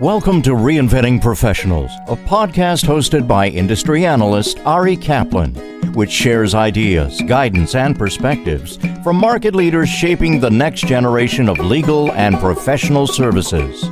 Welcome to Reinventing Professionals, a podcast hosted by industry analyst Ari Kaplan, which shares ideas, guidance, and perspectives from market leaders shaping the next generation of legal and professional services.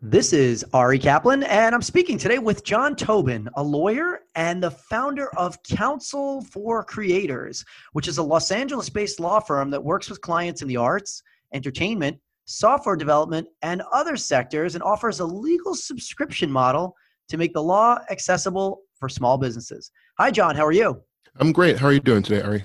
This is Ari Kaplan, and I'm speaking today with Jon Tobin, a lawyer and the founder of Counsel for Creators, which is a Los Angeles based law firm that works with clients in the arts, entertainment, software development, and other sectors and offers a legal subscription model to make the law accessible for small businesses. Hi, Jon. How are you? I'm great. How are you doing today, Ari?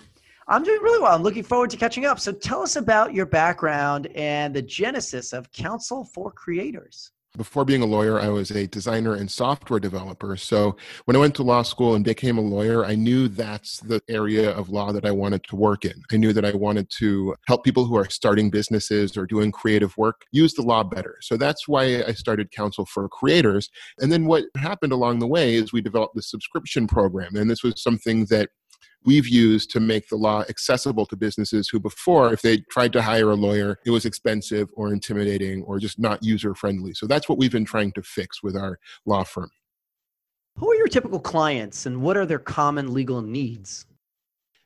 I'm doing really well. I'm looking forward to catching up. So tell us about your background and the genesis of Counsel for Creators before being a lawyer, I was a designer and software developer. So when I went to law school and became a lawyer, I knew that's the area of law that I wanted to work in. I knew that I wanted to help people who are starting businesses or doing creative work use the law better. So that's why I started Counsel for Creators. And then what happened along the way is we developed the subscription program. And this was something that we've used to make the law accessible to businesses who before if they tried to hire a lawyer it was expensive or intimidating or just not user friendly so that's what we've been trying to fix with our law firm. Who are your typical clients and what are their common legal needs?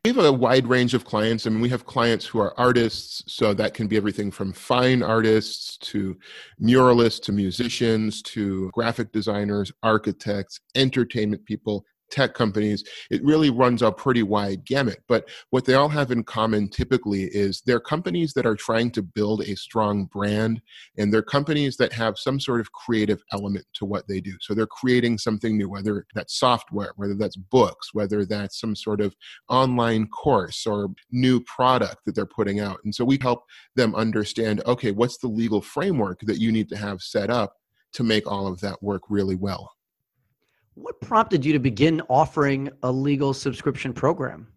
We have a wide range of clients. I mean, we have clients who are artists, so that can be everything from fine artists to muralists to musicians to graphic designers, architects, entertainment people, tech companies, it really runs a pretty wide gamut. But what they all have in common typically is they're companies that are trying to build a strong brand and they're companies that have some sort of creative element to what they do. So they're creating something new, whether that's software, whether that's books, whether that's some sort of online course or new product that they're putting out. And so we help them understand okay, what's the legal framework that you need to have set up to make all of that work really well. What prompted you to begin offering a legal subscription program?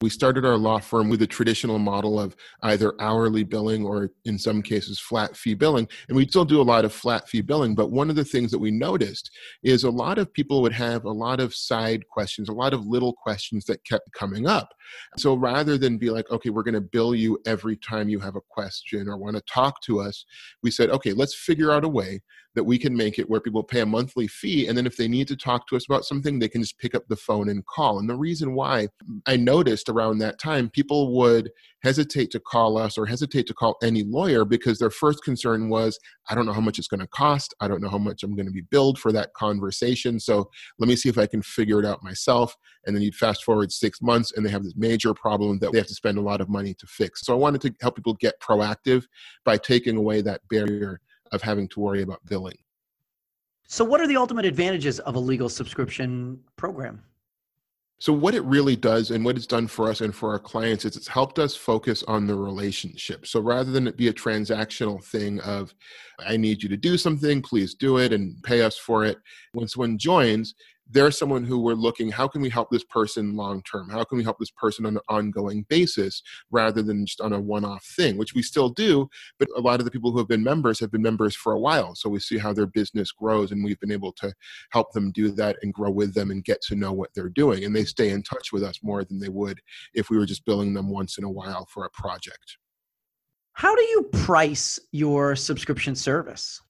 We started our law firm with a traditional model of either hourly billing or, in some cases, flat fee billing. And we still do a lot of flat fee billing. But one of the things that we noticed is a lot of people would have a lot of side questions, a lot of little questions that kept coming up. So rather than be like, okay, we're going to bill you every time you have a question or want to talk to us, we said, okay, let's figure out a way that we can make it where people pay a monthly fee and then if they need to talk to us about something they can just pick up the phone and call. And the reason why i noticed around that time people would hesitate to call us or hesitate to call any lawyer because their first concern was i don't know how much it's going to cost. I don't know how much i'm going to be billed for that conversation. So let me see if i can figure it out myself. And then you'd fast forward six months and they have this major problem that they have to spend a lot of money to fix. So i wanted to help people get proactive by taking away that barrier of having to worry about billing. So, what are the ultimate advantages of a legal subscription program? So, what it really does and what it's done for us and for our clients is it's helped us focus on the relationship. So, rather than it be a transactional thing of, I need you to do something, please do it and pay us for it, when someone joins, they're someone who we're looking how can we help this person long term how can we help this person on an ongoing basis rather than just on a one-off thing which we still do but a lot of the people who have been members have been members for a while. So we see how their business grows and we've been able to help them do that and grow with them and get to know what they're doing. And they stay in touch with us more than they would if we were just billing them once in a while for a project. How do you price your subscription service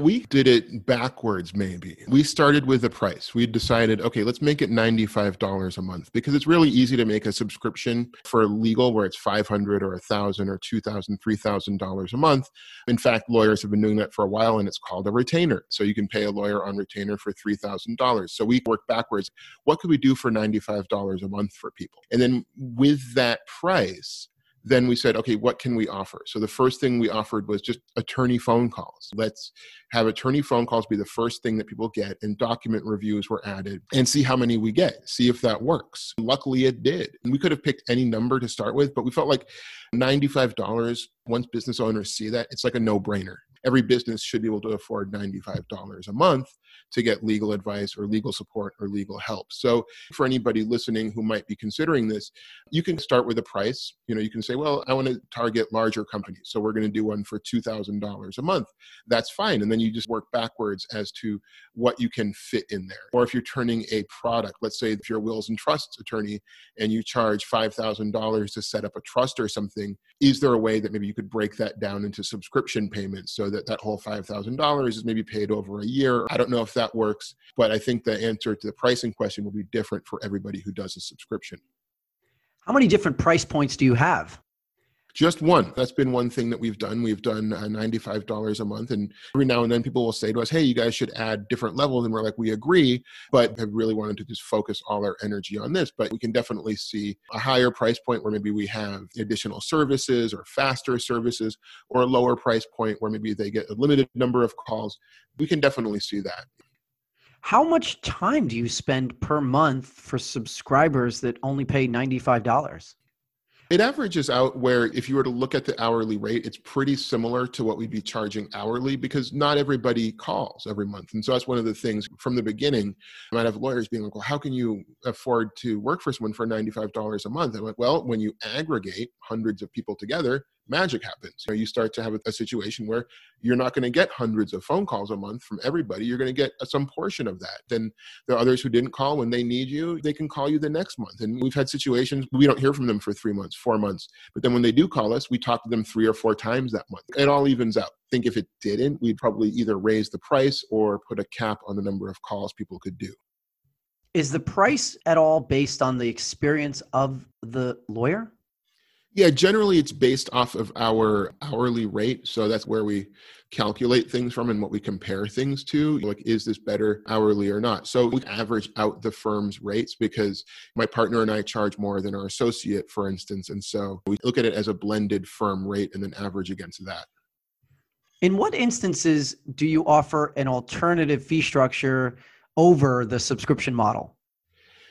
we did it backwards, maybe. We started with a price. We decided, okay, let's make it $95 a month because it's really easy to make a subscription for legal where it's 500 or 1,000 or $2,000, $3,000 a month. In fact, lawyers have been doing that for a while and it's called a retainer. So you can pay a lawyer on retainer for $3,000. So we work backwards. What could we do for $95 a month for people? And then with that price, then we said, okay, what can we offer? So the first thing we offered was just attorney phone calls. Let's have attorney phone calls be the first thing that people get, and document reviews were added and see how many we get, see if that works. Luckily, it did. And we could have picked any number to start with, but we felt like $95, once business owners see that, it's like a no brainer every business should be able to afford $95 a month to get legal advice or legal support or legal help. So for anybody listening who might be considering this, you can start with a price. You know, you can say, well, I want to target larger companies. So we're going to do one for $2,000 a month. That's fine. And then you just work backwards as to what you can fit in there. Or if you're turning a product, let's say if you're a wills and trusts attorney and you charge $5,000 to set up a trust or something, is there a way that maybe you could break that down into subscription payments so that that whole $5,000 is maybe paid over a year. I don't know if that works, but I think the answer to the pricing question will be different for everybody who does a subscription. How many different price points do you have? Just one. That's been one thing that we've done. We've done uh, $95 a month. And every now and then people will say to us, hey, you guys should add different levels. And we're like, we agree, but have really wanted to just focus all our energy on this. But we can definitely see a higher price point where maybe we have additional services or faster services, or a lower price point where maybe they get a limited number of calls. We can definitely see that. How much time do you spend per month for subscribers that only pay $95? It averages out where if you were to look at the hourly rate, it's pretty similar to what we'd be charging hourly because not everybody calls every month. And so that's one of the things from the beginning. I might have lawyers being like, well, how can you afford to work for someone for $95 a month? I'm like, well, when you aggregate hundreds of people together, magic happens. You, know, you start to have a, a situation where you're not going to get hundreds of phone calls a month from everybody. You're going to get uh, some portion of that. Then there are others who didn't call when they need you. They can call you the next month. And we've had situations we don't hear from them for three months, four months. But then when they do call us, we talk to them three or four times that month. It all evens out. I think if it didn't, we'd probably either raise the price or put a cap on the number of calls people could do. Is the price at all based on the experience of the lawyer? Yeah, generally it's based off of our hourly rate. So that's where we calculate things from and what we compare things to. Like, is this better hourly or not? So we average out the firm's rates because my partner and I charge more than our associate, for instance. And so we look at it as a blended firm rate and then average against that. In what instances do you offer an alternative fee structure over the subscription model?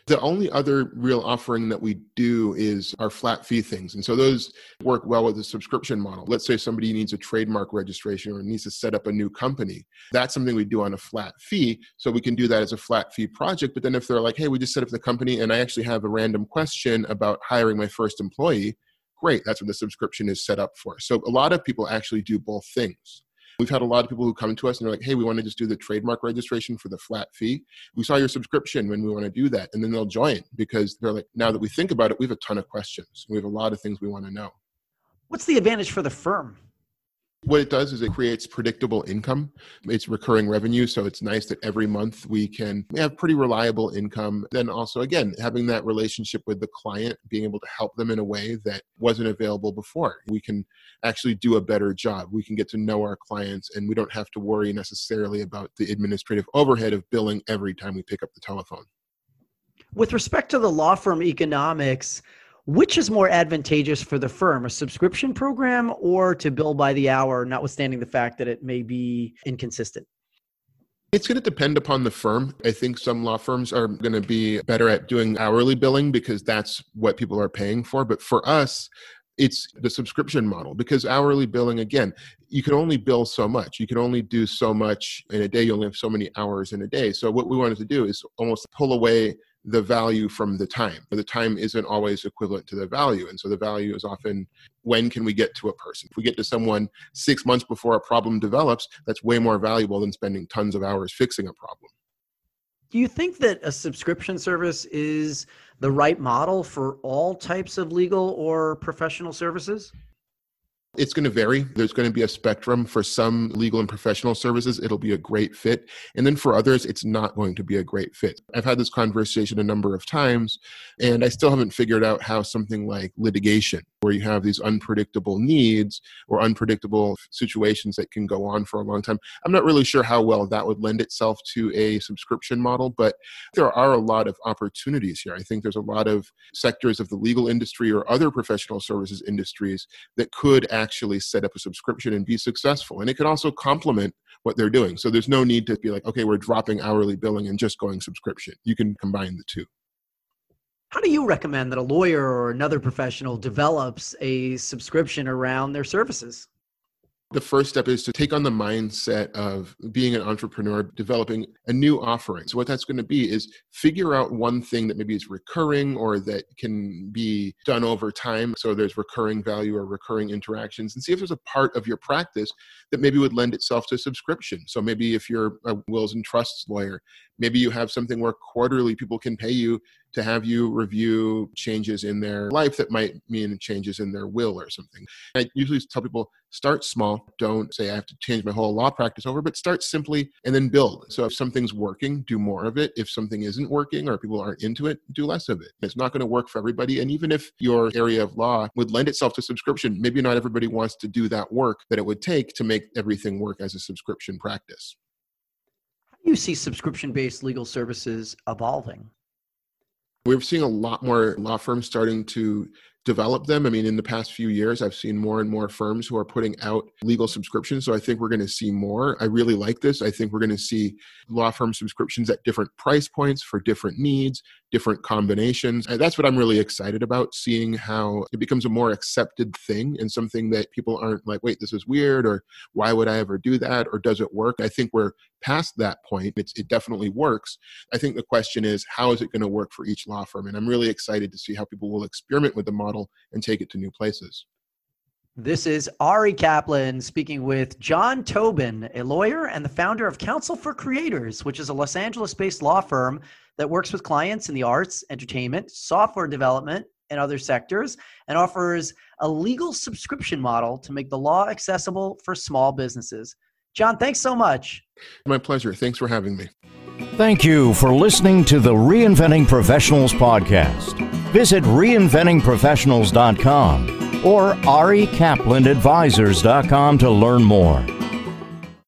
The only other real offering that we do is our flat fee things. And so those work well with the subscription model. Let's say somebody needs a trademark registration or needs to set up a new company. That's something we do on a flat fee. So we can do that as a flat fee project. But then if they're like, hey, we just set up the company and I actually have a random question about hiring my first employee, great. That's what the subscription is set up for. So a lot of people actually do both things. We've had a lot of people who come to us and they're like, hey, we want to just do the trademark registration for the flat fee. We saw your subscription when we want to do that. And then they'll join because they're like, now that we think about it, we have a ton of questions. We have a lot of things we want to know. What's the advantage for the firm? What it does is it creates predictable income. It's recurring revenue, so it's nice that every month we can have pretty reliable income. Then also, again, having that relationship with the client, being able to help them in a way that wasn't available before. We can actually do a better job. We can get to know our clients, and we don't have to worry necessarily about the administrative overhead of billing every time we pick up the telephone. With respect to the law firm economics, which is more advantageous for the firm, a subscription program or to bill by the hour, notwithstanding the fact that it may be inconsistent? It's going to depend upon the firm. I think some law firms are going to be better at doing hourly billing because that's what people are paying for. But for us, it's the subscription model because hourly billing, again, you can only bill so much. You can only do so much in a day. You only have so many hours in a day. So, what we wanted to do is almost pull away the value from the time. The time isn't always equivalent to the value. And so the value is often when can we get to a person? If we get to someone six months before a problem develops, that's way more valuable than spending tons of hours fixing a problem. Do you think that a subscription service is the right model for all types of legal or professional services? It's going to vary. There's going to be a spectrum. For some legal and professional services, it'll be a great fit. And then for others, it's not going to be a great fit. I've had this conversation a number of times, and I still haven't figured out how something like litigation, where you have these unpredictable needs or unpredictable situations that can go on for a long time, I'm not really sure how well that would lend itself to a subscription model, but there are a lot of opportunities here. I think there's a lot of sectors of the legal industry or other professional services industries that could actually set up a subscription and be successful. And it can also complement what they're doing. So there's no need to be like, okay, we're dropping hourly billing and just going subscription. You can combine the two. How do you recommend that a lawyer or another professional develops a subscription around their services? The first step is to take on the mindset of being an entrepreneur, developing a new offering. So, what that's going to be is figure out one thing that maybe is recurring or that can be done over time. So, there's recurring value or recurring interactions, and see if there's a part of your practice that maybe would lend itself to subscription. So, maybe if you're a wills and trusts lawyer, maybe you have something where quarterly people can pay you to have you review changes in their life that might mean changes in their will or something. I usually tell people start small. Don't say I have to change my whole law practice over, but start simply and then build. So if something's working, do more of it. If something isn't working or people aren't into it, do less of it. It's not going to work for everybody. And even if your area of law would lend itself to subscription, maybe not everybody wants to do that work that it would take to make everything work as a subscription practice. How do you see subscription based legal services evolving? We're seeing a lot more law firms starting to develop them. I mean, in the past few years, I've seen more and more firms who are putting out legal subscriptions. So I think we're going to see more. I really like this. I think we're going to see law firm subscriptions at different price points for different needs, different combinations. And that's what I'm really excited about, seeing how it becomes a more accepted thing and something that people aren't like, wait, this is weird, or why would I ever do that, or does it work? I think we're past that point. It's, it definitely works. I think the question is, how is it going to work for each law firm? And I'm really excited to see how people will experiment with the model and take it to new places. This is Ari Kaplan speaking with Jon Tobin, a lawyer and the founder of Counsel for Creators, which is a Los Angeles based law firm that works with clients in the arts, entertainment, software development, and other sectors, and offers a legal subscription model to make the law accessible for small businesses. Jon, thanks so much. My pleasure. Thanks for having me. Thank you for listening to the Reinventing Professionals podcast. Visit reinventingprofessionals.com or arikaplanadvisors.com to learn more.